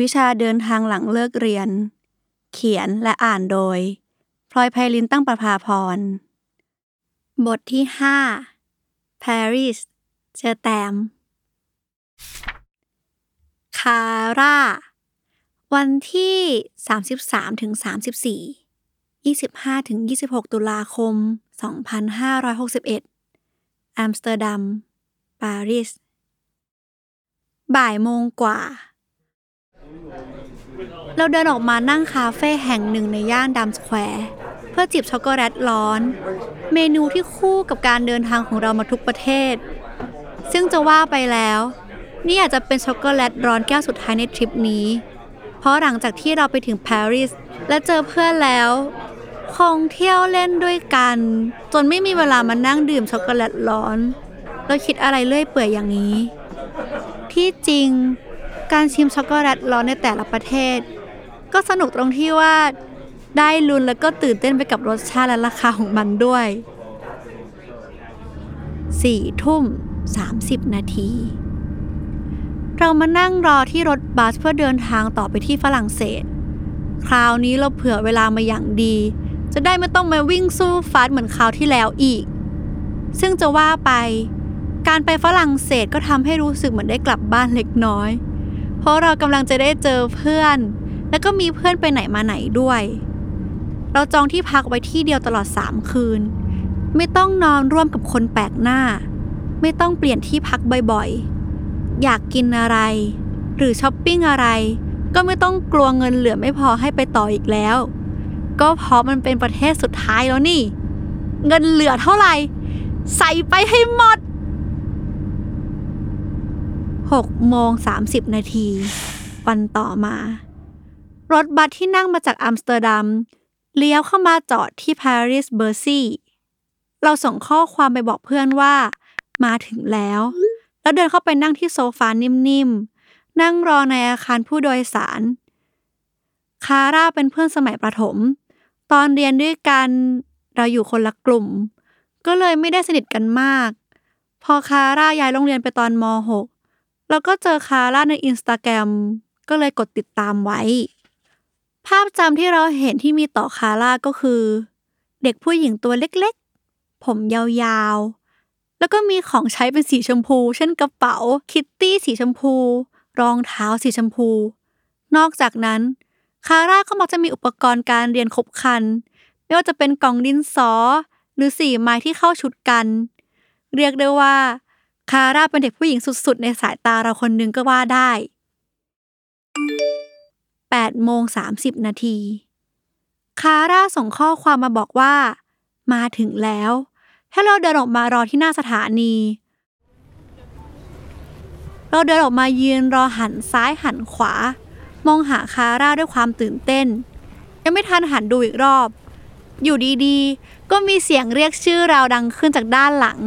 วิชาเดินทางหลังเลิกเรียน เขียนและอ่านโดย พลอยไพลินตั้งประภาพร บทที่ 5 Paris เจอแตม คาร่า วันที่ 33ถึง34 25ถึง26 ตุลาคม 2561 อัมสเตอร์ดัม ปารีส บ่ายโมงกว่า เราเดินออกมานั่งคาเฟ่แห่งหนึ่งในย่านดัมสแควร์เพื่อจิบช็อกโกแลตร้อน เมนูที่คู่กับการเดินทางของเรามาทุกประเทศ ซึ่งจะว่าไปแล้ว นี่อาจจะเป็นช็อกโกแลตร้อนแก้วสุดท้ายในทริปนี้ เพราะหลังจากที่เราไปถึงปารีสและเจอเพื่อนแล้ว คงเที่ยวเล่นด้วยกัน จนไม่มีเวลามานั่งดื่มช็อกโกแลตร้อนแล้วคิดอะไรเลื่อยเปื่อยอย่างนี้ ที่จริง การชิมช็อกโกแลตร้อนในแต่ละประเทศ ก็สนุกตรงที่ว่าได้ลุ้นแล้วก็ตื่นเต้นไปกับรสชาติและราคาของมันด้วยสี่ทุ่มสามสิบนาที เรามานั่งรอที่รถบัสเพื่อเดินทางต่อไปที่ฝรั่งเศส คราวนี้เราเผื่อเวลามาอย่างดี จะได้ไม่ต้องมาวิ่งสู้ฟาสเหมือนคราวที่แล้วอีก ซึ่งจะว่าไป การไปฝรั่งเศสก็ทำให้รู้สึกเหมือนได้กลับบ้านเล็กน้อย เพราะเรากำลังจะได้เจอเพื่อน แล้วก็มีเพื่อนไปไหนมาไหนด้วย เราจองที่พักไว้ที่เดียวตลอด 3 คืน ไม่ต้องนอนร่วมกับคนแปลกหน้า ไม่ต้องเปลี่ยนที่พักบ่อยๆ อยากกินอะไร หรือช้อปปิ้งอะไร ก็ไม่ต้องกลัวเงินเหลือไม่พอให้ไปต่ออีกแล้ว ก็เพราะมันเป็นประเทศสุดท้ายแล้วนี่ เงินเหลือเท่าไหร่ ใส่ไปให้หมด 6โมง30 นาที วันต่อมา รถบัสที่นั่งมาจากอัมสเตอร์ดัมเลี้ยวเข้ามาจอดที่ปารีสเบอร์ซี่ เราส่งข้อความไปบอกเพื่อนว่า มาถึงแล้ว แล้วเดินเข้าไปนั่งที่โซฟานิ่มๆ นั่งรอในอาคารผู้โดยสาร คาร่าเป็นเพื่อนสมัยประถม ตอนเรียนด้วยกันเราอยู่คนละกลุ่ม ก็เลยไม่ได้สนิทกันมาก พอคาร่าย้ายโรงเรียนไปตอนม .6 แล้วก็เจอคาร่าในอินสตาแกรมก็เลยกดติดตามไว้ ภาพจำที่เราเห็นที่มีต่อคาร่าก็คือ เด็กผู้หญิงตัวเล็กๆ ผมยาวๆ แล้วก็มีของใช้เป็นสีชมพู เช่นกระเป๋าคิตตี้สีชมพู รองเท้าสีชมพู นอกจากนั้นคาร่าก็มักจะมีอุปกรณ์การเรียนครบครัน ไม่ว่าจะเป็นกล่องดินสอ หรือสีไม้ที่เข้าชุดกัน เรียกได้ว่า คาร่าเป็นเด็กผู้หญิงสุดๆ ในสายตาเราคนหนึงก็ว่าได้8โมง30 นาที คาร่าส่งข้อความมาบอกว่า มาถึงแล้ว ให้เราเดินออกมารอที่หน้าสถานี เราเดินออกมายืนรอหันซ้ายหันขวา มองหาคาร่าด้วยความตื่นเต้น ยังไม่ทันหันดูอีกรอบ อยู่ดีๆ ก็มีเสียงเรียกชื่อเราดังขึ้นจากด้านหลัง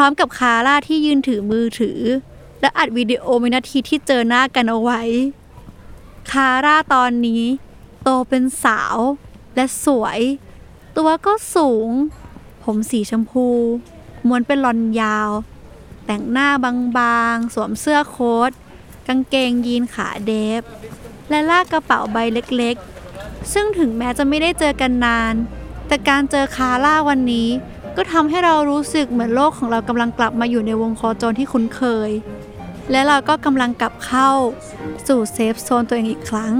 ร้อมกับคาร่าที่ยืนถือมือถือ และอัดวิดีโอวินาทีที่เจอหน้ากันเอาไว้ คาร่าตอนนี้ โตเป็นสาวและสวย ตัวก็สูง ผมสีชมพูม้วนเป็นลอนยาว แต่งหน้าบางๆ สวมเสื้อโค้ทกางเกงยีนขาเดฟ และลากกระเป๋าใบเล็กๆ ซึ่งถึงแม้จะไม่ได้เจอกันนาน แต่การเจอคาร่าวันนี้ ก็ทำให้เรารู้สึกเหมือนโลกของเรากำลังกลับมาอยู่ในวงโคจรที่คุ้นเคย และเราก็กำลังกลับเข้าสู่ safe zone ตัวเองอีกครั้ง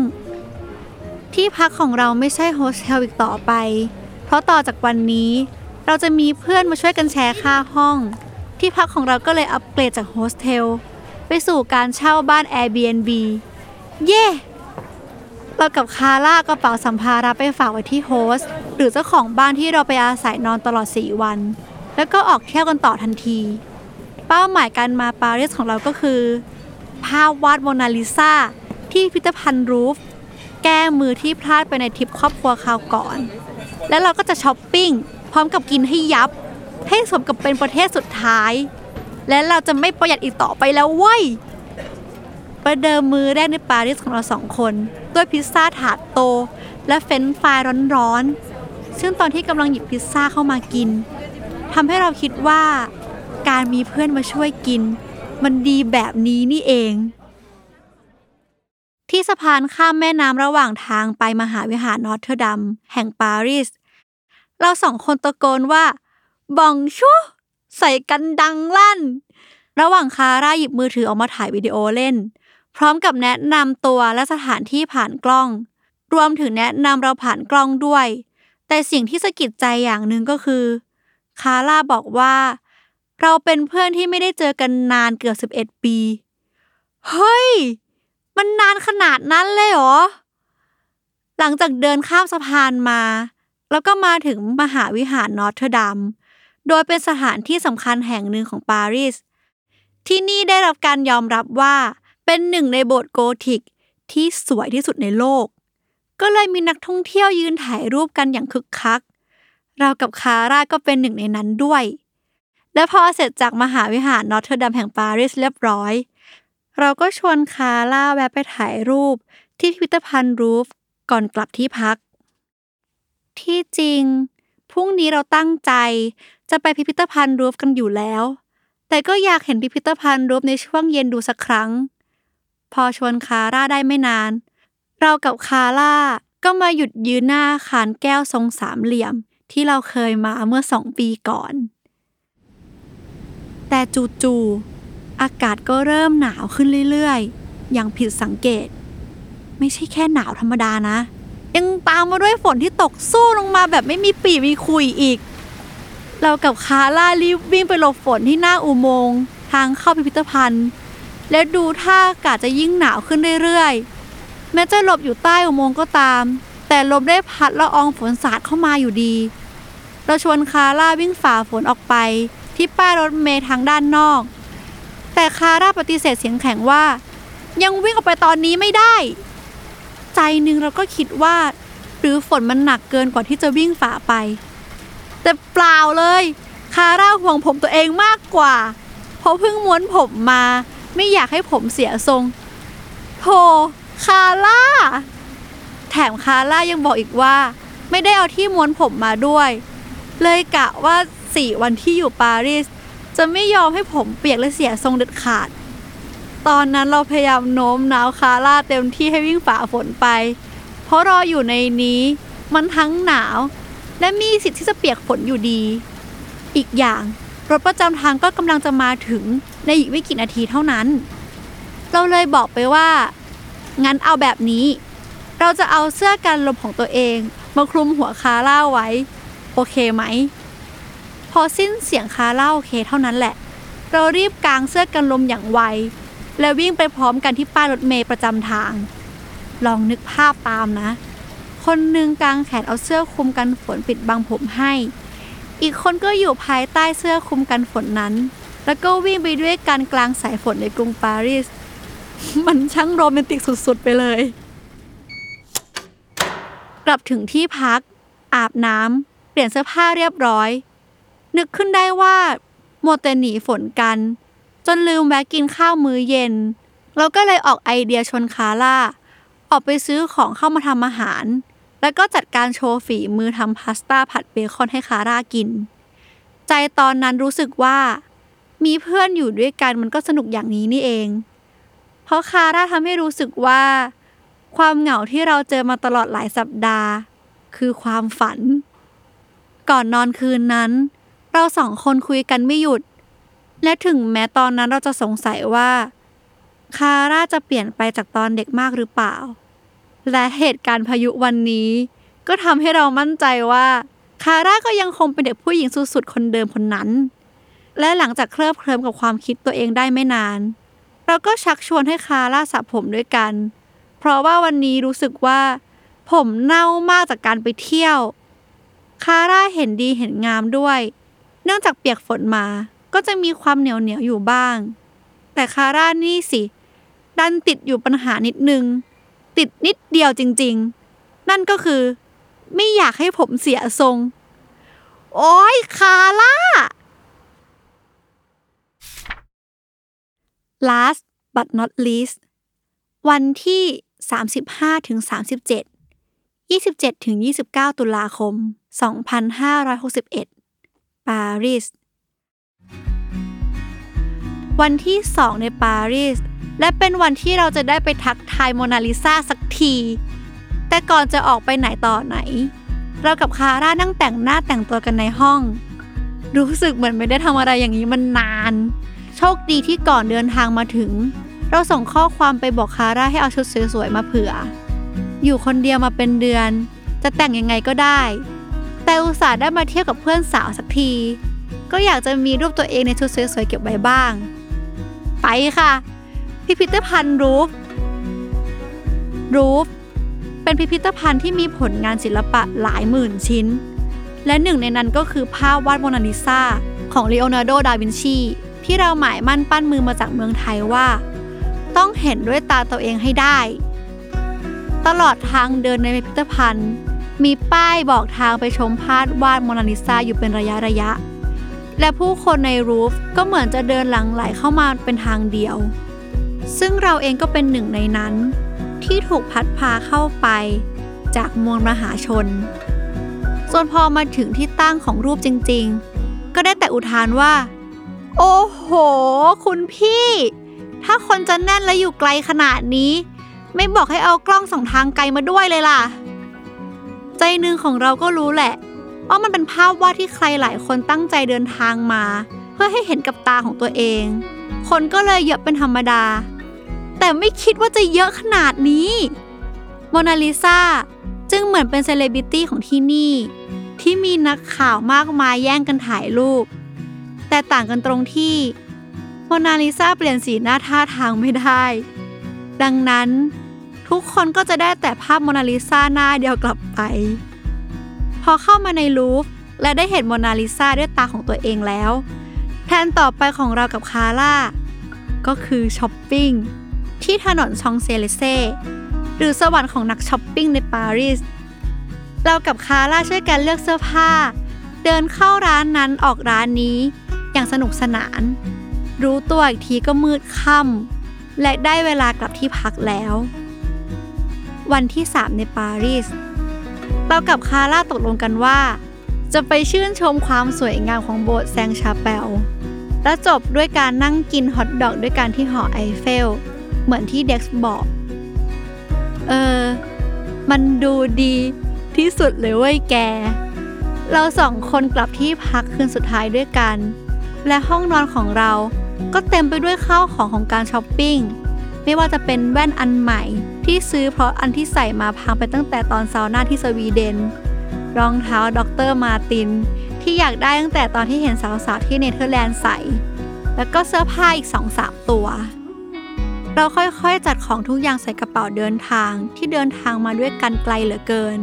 ที่พักของเราไม่ใช่โฮสเทลอีกต่อไป เพราะต่อจากวันนี้เราจะมีเพื่อนมาช่วยกันแชร์ค่าห้อง ที่พักของเราก็เลยอัปเกรดจากโฮสเทลไปสู่การเช่าบ้าน Airbnb เย่ เรากับคาร่ากระเป๋าสัมภาระไปฝากไว้ที่โฮสต์หรือเจ้าของบ้านที่เราไปอาศัยนอนตลอด 4 วัน แล้วก็ออกเที่ยวกันต่อทันที เป้าหมายการมาปารีสของเราก็คือ ภาพวาดโมนาลิซาที่พิพิธภัณฑ์รูฟ แก้มือที่พลาดไปในทริปครอบครัวคราวก่อน แล้วเราก็จะช้อปปิ้ง พร้อมกับกินให้ยับ ให้สมกับเป็นประเทศสุดท้าย และเราจะไม่ประหยัดอีกต่อไปแล้วเว้ย ประเดิมมือแรกในปารีสของเราสองคน ด้วยพิซซ่าถาดโต และเฟรนช์ฟรายร้อนๆ ซึ่งตอนที่กำลังหยิบพิซซ่าเข้ามากินทำให้เราคิดว่าการมีเพื่อนมาช่วยกิน มันดีแบบนี้นี่เอง ที่สะพานข้ามแม่น้ำระหว่างทางไปมหาวิหารนอตเทอร์ดัมแห่งปารีส เราสองคนตะโกนว่าบองชูใส่กันดังลั่น ระหว่างคาร่าหยิบมือถือออกมาถ่ายวิดีโอเล่น พร้อมกับแนะนำตัวและสถานที่ผ่านกล้อง รวมถึงแนะนำเราผ่านกล้องด้วย แต่สิ่งที่สะกิดใจอย่างหนึ่งก็คือ คาร่าบอกว่า เราเป็นเพื่อนที่ไม่ได้เจอกันนานเกือบ11ปี เฮ้ย มันนานขนาดนั้นเลยเหรอ หลังจากเดินข้ามสะพานมา แล้วก็มาถึงมหาวิหารนอตเทอร์ดัมโดยเป็นสถานที่สำคัญแห่งหนึ่งของปารีส ที่นี่ได้รับการยอมรับว่า เป็นหนึ่งในโบสถ์โกธิกที่สวยที่สุดในโลก ก็เลยมีนักท่องเที่ยวยืนถ่ายรูปกันอย่างคึกคัก เรากับคาร่าก็เป็นหนึ่งในนั้นด้วย และพอเสร็จจากมหาวิหารนอตเทอร์ดัมแห่งปารีสเรียบร้อย เราก็ชวนคาร่าแวะไปถ่ายรูปที่พิพิธภัณฑ์รูฟก่อนกลับที่พัก ที่จริงพรุ่งนี้เราตั้งใจจะไปพิพิธภัณฑ์รูฟกันอยู่แล้ว แต่ก็อยากเห็นพิพิธภัณฑ์รูฟในช่วงเย็นดูสักครั้ง พอชวนคาร่าได้ไม่นาน เรากับคาร่าก็มาหยุดยืนหน้าอาคารแก้วทรงสามเหลี่ยม ที่เราเคยมาเมื่อสองปีก่อน แต่จู่ๆอากาศก็เริ่มหนาวขึ้นเรื่อยๆ อย่างผิดสังเกต ไม่ใช่แค่หนาวธรรมดานะ ยังตามมาด้วยฝนที่ตกสู้ลงมาแบบไม่มีปีมีคุยอีก เรากับคาร่ารีบวิ่งไปหลบฝนที่หน้าอุโมงค์ทางเข้าพิพิธภัณฑ์ และดูท่าอากาศจะยิ่งหนาวขึ้นเรื่อยๆ แม้จะหลบอยู่ใต้อุโมงค์ก็ตาม แต่ลมได้พัดละอองฝนสาดเข้ามาอยู่ดี เราชวนคาร่าวิ่งฝ่าฝนออกไปที่ป้ายรถเมล์ทางด้านนอก แต่คาร่าปฏิเสธเสียงแข็งว่า ยังวิ่งออกไปตอนนี้ไม่ได้ ใจหนึ่งเราก็คิดว่า หรือฝนมันหนักเกินกว่าที่จะวิ่งฝ่าไป แต่เปล่าเลย คาร่าห่วงผมตัวเองมากกว่าเพราะเพิ่งม้วนผมมา ไม่อยากให้ผมเสียทรงโธ่คาร่า แถมคาร่ายังบอกอีกว่า ไม่ได้เอาที่ม้วนผมมาด้วย เลยกะว่าสี่วันที่อยู่ปารีส จะไม่ยอมให้ผมเปียกและเสียทรงเด็ดขาด ตอนนั้นเราพยายามโน้มน้าวคาร่าเต็มที่ให้วิ่งฝ่าฝนไป เพราะรออยู่ในนี้ มันทั้งหนาว และมีสิทธิ์ที่จะเปียกฝนอยู่ดี อีกอย่าง รถประจำทางก็กำลังจะมาถึงในอีกไม่กี่นาทีเท่านั้น เราเลยบอกไปว่า งั้นเอาแบบนี้ เราจะเอาเสื้อกันลมของตัวเอง มาคลุมหัวคาร่าไว้ โอเคไหม พอสิ้นเสียงคาร่าโอเคเท่านั้นแหละ เรารีบกางเสื้อกันลมอย่างไว และวิ่งไปพร้อมกันที่ป้ายรถเมย์ประจำทาง ลองนึกภาพตามนะ คนหนึ่งกางแขนเอาเสื้อคลุมกันฝนปิดบังผมให้ อีกคนก็อยู่ภายใต้เสื้อคลุมกันฝนนั้น แล้วก็วิ่งไปด้วยกันกลางสายฝนในกรุงปารีส มันช่างโรแมนติกสุดๆไปเลย กลับถึงที่พัก อาบน้ำเปลี่ยนเสื้อผ้าเรียบร้อย นึกขึ้นได้ว่าโมวแต่หนีฝนกัน จนลืมแวะกินข้าวมื้อเย็น เราก็เลยออกไอเดียชนคาร่า ออกไปซื้อของเข้ามาทำอาหาร แล้วก็จัดการโชว์ฝีมือทำพาสต้าผัดเบคอนให้คาร่ากิน ใจตอนนั้นรู้สึกว่า มีเพื่อนอยู่ด้วยกันมันก็สนุกอย่างนี้นี่เอง เพราะคาร่าทำให้รู้สึกว่า ความเหงาที่เราเจอมาตลอดหลายสัปดาห์ คือความฝัน ก่อนนอนคืนนั้น เราสองคนคุยกันไม่หยุด และถึงแม้ตอนนั้นเราจะสงสัยว่า คาร่าจะเปลี่ยนไปจากตอนเด็กมากหรือเปล่า และเหตุการณ์พายุวันนี้ ก็ทำให้เรามั่นใจว่า คาร่าก็ยังคงเป็นเด็กผู้หญิงสุดๆคนเดิมคนนั้น และหลังจากเคลิบเคลิ้มกับความคิดตัวเองได้ไม่นาน เราก็ชักชวนให้คาร่าสระผมด้วยกัน เพราะว่าวันนี้รู้สึกว่า ผมเน่ามากจากการไปเที่ยว คาร่าเห็นดีเห็นงามด้วย เนื่องจากเปียกฝนมาก็จะมีความเหนียวเหนียวอยู่บ้าง แต่คาร่านี่สิ ดันติดอยู่ปัญหานิดนึง ติดนิด เดียวจริง ๆ นั่นก็คือ ไม่อยากให้ผมเสียทรง โอ้ยคาร่า last but not least วันที่ 35ถึง37 27ถึง29 ตุลาคม 2561 ปารีส วันที่ 2 ในปารีส และเป็นวันที่เราจะได้ไปทักทายโมนาลิซาสักที แต่ก่อนจะออกไปไหนต่อไหน เรากับคาร่านั่งแต่งหน้าแต่งตัวกันในห้อง รู้สึกเหมือนไม่ได้ทำอะไรอย่างนี้มันนาน โชคดีที่ก่อนเดินทางมาถึง เราส่งข้อความไปบอกคาร่าให้เอาชุดสวยๆมาเผื่อ อยู่คนเดียวมาเป็นเดือน จะแต่งยังไงก็ได้ แต่อุตส่าห์ได้มาเที่ยวกับเพื่อนสาวสักที ก็อยากจะมีรูปตัวเองในชุดสวยๆเก็บไว้บ้าง ไปค่ะ พิพิธภัณฑ์รูฟรูฟเป็นพิพิธภัณฑ์ที่มีผลงานศิลปะหลายหมื่นชิ้น และหนึ่งในนั้นก็คือภาพวาดโมนาลิซาของลีโอนาร์โด ดาวินชี ที่เราหมายมั่นปั้นมือมาจากเมืองไทยว่า ต้องเห็นด้วยตาตัวเองให้ได้ ตลอดทางเดินในพิพิธภัณฑ์ มีป้ายบอกทางไปชมภาพวาดโมนาลิซาอยู่เป็นระยะระยะและผู้คนในรูฟก็เหมือนจะเดินหลังไหลเข้ามาเป็นทางเดียว ซึ่งเราเองก็เป็นหนึ่งในนั้น ที่ถูกพัดพาเข้าไป จากมวลมหาชน ส่วนพอมาถึงที่ตั้งของรูปจริงๆ ก็ได้แต่อุทานว่า โอ้โห คุณพี่ ถ้าคนจะแน่นและอยู่ไกลขนาดนี้ ไม่บอกให้เอากล้องส่องทางไกลมาด้วยเลยล่ะ ใจหนึ่งของเราก็รู้แหละว่ามันเป็นภาพวาดที่ใครหลายคนตั้งใจเดินทางมา เพื่อให้เห็นกับตาของตัวเอง คนก็เลยเยอะเป็นธรรมดา แต่ไม่คิดว่าจะเยอะขนาดนี้โมนาลิซาจึงเหมือนเป็นเซเลบริตี้ของที่นี่ ที่มีนักข่าวมากมายแย่งกันถ่ายรูป แต่ต่างกันตรงที่โมนาลิซาเปลี่ยนสีหน้าท่าทางไม่ได้ ดังนั้นทุกคนก็จะได้แต่ภาพโมนาลิซาหน้าเดียวกลับไป พอเข้ามาในลูฟร์และได้เห็นโมนาลิซาด้วยตาของตัวเองแล้วแผนต่อไปของเรากับคาร่าก็คือช้อปปิ้ง ที่ถนนชองเซลิเซ่หรือสวรรค์ของนักช้อปปิ้งในปารีส เรากับคาร่าช่วยกันเลือกเสื้อผ้า เดินเข้าร้านนั้นออกร้านนี้ อย่างสนุกสนาน รู้ตัวอีกทีก็มืดค่ำและได้เวลากลับที่พักแล้ว วันที่3ในปารีส เรากับคาร่าตกลงกันว่า จะไปชื่นชมความสวยงามของโบสถ์แซงชาเปลและจบด้วยการนั่งกินฮอทดอกด้วยกันที่หอไอเฟล เหมือนที่เด็กบอก เออ มันดูดีที่สุดเลยเว้ยแก เราสองคนกลับที่พักคืนสุดท้ายด้วยกัน และห้องนอนของเราก็เต็มไปด้วยข้าวของของการช้อปปิ้ง ไม่ว่าจะเป็นแว่นอันใหม่ที่ซื้อเพราะอันที่ใส่มาพังไปตั้งแต่ตอนซาวน่าที่สวีเดน รองเท้า Dr. Martens ที่อยากได้ตั้งแต่ตอนที่เห็นสาวๆที่เนเธอร์แลนด์ใส่ แล้วก็เสื้อผ้าอีกสองสามตัว เราค่อยๆจัดของทุกอย่างใส่กระเป๋าเดินทางที่เดินทางมาด้วยกันไกลเหลือเกิน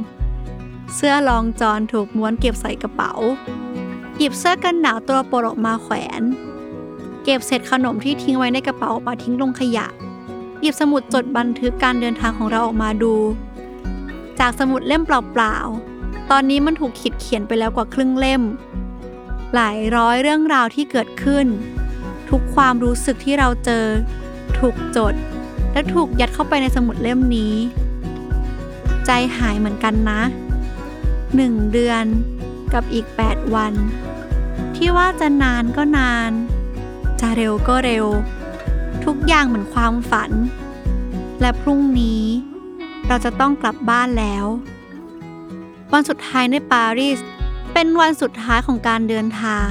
เสื้อลองจอนถูกม้วนเก็บใส่กระเป๋า หยิบเสื้อกันหนาวตัวโปรดออกมาแขวน เก็บเศษขนมที่ทิ้งไว้ในกระเป๋ามาทิ้งลงขยะ หยิบสมุดจดบันทึกการเดินทางของเราออกมาดู จากสมุดเล่มเปล่าๆ ตอนนี้มันถูกขีดเขียนไปแล้วกว่าครึ่งเล่ม หลายร้อยเรื่องราวที่เกิดขึ้น ทุกความรู้สึกที่เราเจอ ถูกจด และถูกยัดเข้าไปในสมุดเล่มนี้ ใจหายเหมือนกันนะหนึ่งเดือนกับอีก 8 วัน ที่ว่าจะนานก็นาน จะเร็วก็เร็ว ทุกอย่างเหมือนความฝัน และพรุ่งนี้เราจะต้องกลับบ้านแล้ว วันสุดท้ายในปารีส เป็นวันสุดท้ายของการเดินทาง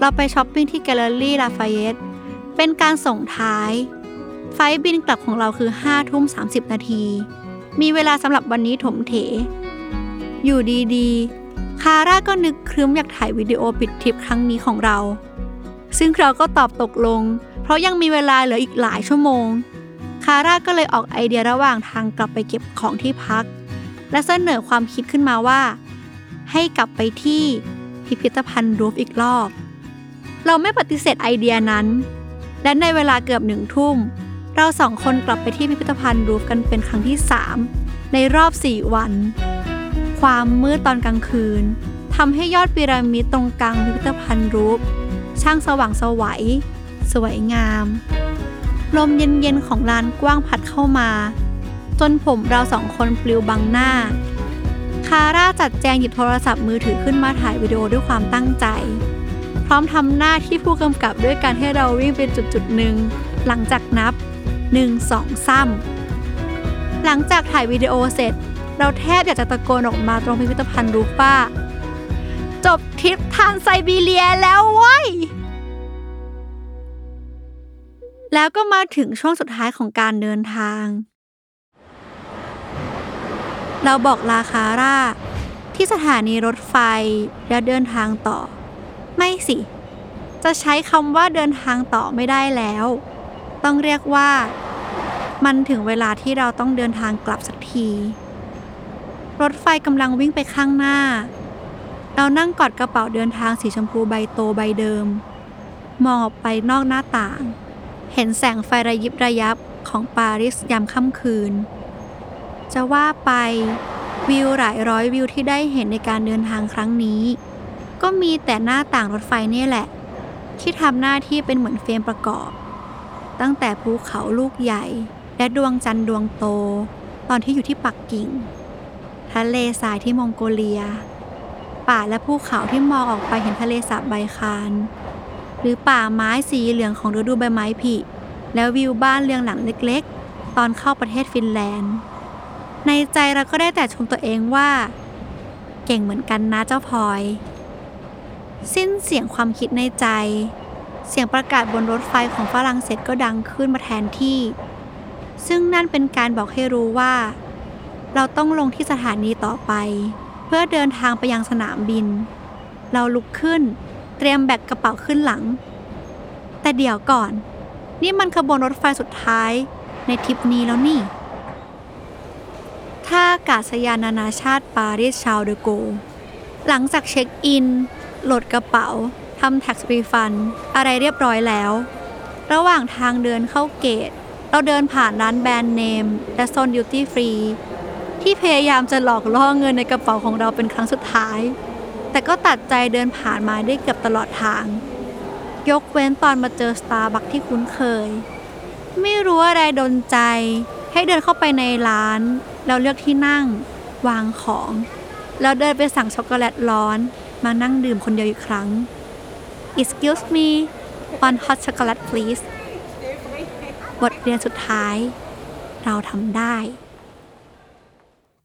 เราไปช้อปปิ้งที่แกลเลอรี่ลาฟาเยต เป็นการส่งท้าย ไฟลต์บินกลับของเราคือ5ทุ่ม30 นาที มีเวลาสำหรับวันนี้ถมเถ อยู่ดีๆ คาร่าก็นึกครึ้มอยากถ่ายวิดีโอปิดทริปครั้งนี้ของเรา ซึ่งเราก็ตอบตกลง เพราะยังมีเวลาเหลืออีกหลายชั่วโมง คาร่าก็เลยออกไอเดียระหว่างทางกลับไปเก็บของที่พัก และเสนอความคิดขึ้นมาว่า ให้กลับไปที่พิพิธภัณฑ์รูฟอีกรอบ เราไม่ปฏิเสธไอเดียนั้น และในเวลาเกือบหนึ่งทุ่ม เราสองคนกลับไปที่พิพิธภัณฑ์รูฟกันเป็นครั้งที่สามในรอบสี่วัน ความมืดตอนกลางคืนทำให้ยอดพีระมิดตรงกลางพิพิธภัณฑ์รูฟช่างสว่างสวัย สวยงาม ลมเย็นๆของลานกว้างพัดเข้ามา จนผมเราสองคนปลิวบังหน้า คาร่าจัดแจงหยิบโทรศัพท์มือถือขึ้นมาถ่ายวิดีโอด้วยความตั้งใจ ร้อมทำหน้าที่ผู้กำกับด้วยการให้เราวิ่งเป็นจุดๆหนึ่งหลังจากนับ 1 2 3 หลังจากถ่ายวิดีโอเสร็จ เราแทบอยากจะตะโกนออกมาตรงพิพิธภัณฑ์รูป้า จบทริปทางไซบีเรียแล้วเว้ย แล้วก็มาถึงช่วงสุดท้ายของการเดินทาง เราบอกลาคาร่าที่สถานีรถไฟแล้วเดินทางต่อ ไม่สิ จะใช้คำว่าเดินทางต่อไม่ได้แล้ว ต้องเรียกว่า มันถึงเวลาที่เราต้องเดินทางกลับสักที รถไฟกำลังวิ่งไปข้างหน้า เรานั่งกอดกระเป๋าเดินทางสีชมพูใบโตใบเดิม มองออกไปนอกหน้าต่าง เห็นแสงไฟระยิบระยับของปารีสยามค่ำคืน จะว่าไปวิวหลายร้อยวิวที่ได้เห็นในการเดินทางครั้งนี้ ก็มีแต่หน้าต่างรถไฟนี่แหละ ที่ทำหน้าที่เป็นเหมือนเฟรมประกอบ ตั้งแต่ภูเขาลูกใหญ่ และดวงจันทร์ดวงโต ตอนที่อยู่ที่ปักกิ่ง ทะเลทรายที่มองโกเลีย ป่าและภูเขาที่มองออกไปเห็นทะเลสาบไบคานหรือป่าไม้สีเหลืองของฤดูใบไม้ผลิแล้ววิวบ้านเรียงหลังเล็กๆ ตอนเข้าประเทศฟินแลนด์ ในใจเราก็ได้แต่ชมตัวเองว่า เก่งเหมือนกันนะเจ้าพลอย สิ้นเสียงความคิดในใจ เสียงประกาศบนรถไฟของฝรั่งเศสก็ดังขึ้นมาแทนที่ ซึ่งนั่นเป็นการบอกให้รู้ว่า เราต้องลงที่สถานีต่อไป เพื่อเดินทางไปยังสนามบิน เราลุกขึ้น เตรียมแบกกระเป๋าขึ้นหลัง แต่เดี๋ยวก่อน นี่มันขบวนรถไฟสุดท้ายในทริปนี้แล้วนี่ท่าอากาศยานนานาชาติปารีสชาลเดโก หลังจากเช็คอิน โหลดกระเป๋าทำแท็กซ์รีฟันอะไรเรียบร้อยแล้ว ระหว่างทางเดินเข้าเกต เราเดินผ่านร้านแบรนด์เนม และโซนดิวตี้ฟรีที่พยายามจะหลอกล่อเงินในกระเป๋าของเราเป็นครั้งสุดท้าย แต่ก็ตัดใจเดินผ่านมาได้เกือบตลอดทาง ยกเว้นตอนมาเจอสตาร์บัคที่คุ้นเคย ไม่รู้อะไรดนใจ ให้เดินเข้าไปในร้าน แล้วเลือกที่นั่ง วางของ แล้วเดินไปสั่งช็อกโกแลตร้อน มานั่งดื่มคนเดียวอีกครั้ง Excuse me one hot chocolate please บทเรียนสุดท้าย เราทำได้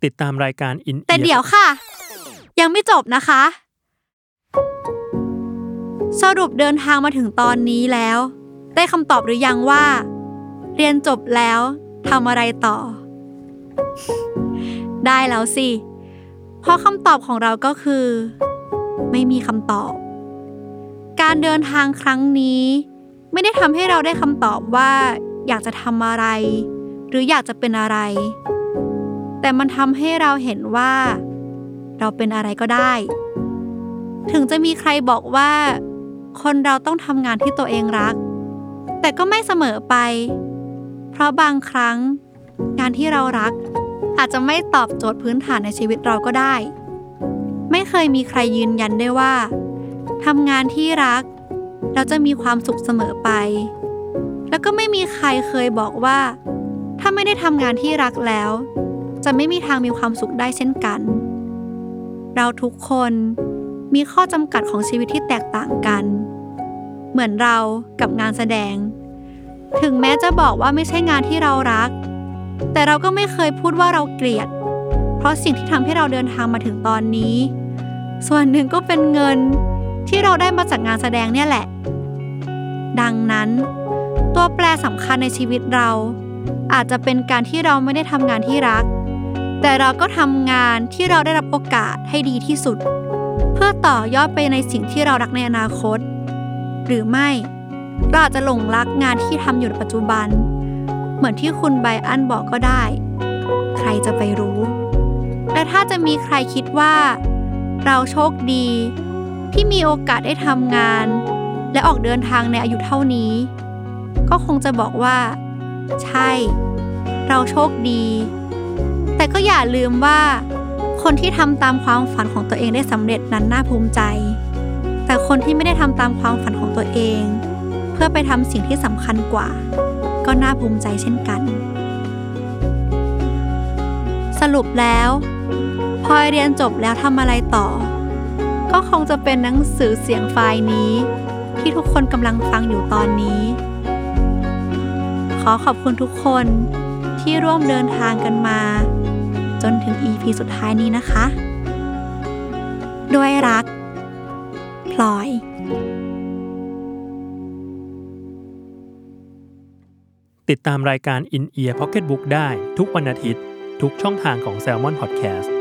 ติดตามรายการอินแต่เดี๋ยวค่ะ ยังไม่จบนะคะ สรุปเดินทางมาถึงตอนนี้แล้ว ได้คำตอบหรือยังว่า เรียนจบแล้วทำอะไรต่อ ได้แล้วสิ เพราะคำตอบของเราก็คือ ไม่มีคำตอบ การเดินทางครั้งนี้ ไม่ได้ทำให้เราได้คำตอบว่า อยากจะทำอะไร หรืออยากจะเป็นอะไร แต่มันทำให้เราเห็นว่า เราเป็นอะไรก็ได้ ถึงจะมีใครบอกว่า คนเราต้องทำงานที่ตัวเองรัก แต่ก็ไม่เสมอไป เพราะบางครั้ง งานที่เรารักอาจจะไม่ตอบโจทย์พื้นฐานในชีวิตเราก็ได้ ไม่เคยมีใครยืนยันได้ว่าทำงานที่รัก เราจะมีความสุขเสมอไป แล้วก็ไม่มีใครเคยบอกว่า ถ้าไม่ได้ทำงานที่รักแล้ว จะไม่มีทางมีความสุขได้เช่นกัน เราทุกคนมีข้อจำกัดของชีวิตที่แตกต่างกัน เหมือนเรากับงานแสดง ถึงแม้จะบอกว่าไม่ใช่งานที่เรารัก แต่เราก็ไม่เคยพูดว่าเราเกลียด ราะสิ่งที่ทำให้เราเดินทางมาถึงตอนนี้ ส่วนหนึ่งก็เป็นเงินที่เราได้มาจากงานแสดงเนี่ยแหละ ดังนั้น ตัวแปรสำคัญในชีวิตเรา อาจจะเป็นการที่เราไม่ได้ทำงานที่รัก แต่เราก็ทำงานที่เราได้รับโอกาสให้ดีที่สุด เพื่อต่อยอดไปในสิ่งที่เรารักในอนาคต หรือไม่เราอาจจะหลงรักงานที่ทำอยู่ในปัจจุบัน เหมือนที่คุณไบอันบอกก็ได้ ใครจะไปรู้ และถ้าจะมีใครคิดว่า เราโชคดี ที่มีโอกาสได้ทำงาน และออกเดินทางในอายุเท่านี้ ก็คงจะบอกว่า ใช่ เราโชคดี แต่ก็อย่าลืมว่า คนที่ทำตามความฝันของตัวเองได้สำเร็จนั้นน่าภูมิใจ แต่คนที่ไม่ได้ทำตามความฝันของตัวเอง เพื่อไปทำสิ่งที่สำคัญกว่า ก็น่าภูมิใจเช่นกัน สรุปแล้ว พอยเรียนจบแล้วทำอะไรต่อ ก็คงจะเป็นหนังสือเสียงไฟล์นี้ ที่ทุกคนกำลังฟังอยู่ตอนนี้ ขอขอบคุณทุกคนที่ร่วมเดินทางกันมา จนถึง EP สุดท้ายนี้นะคะ ด้วยรัก พลอยติดตามรายการ In Ear Pocket Book ได้ทุกวันอาทิตย์ ทุกช่องทางของ s ซ l m o n Podcast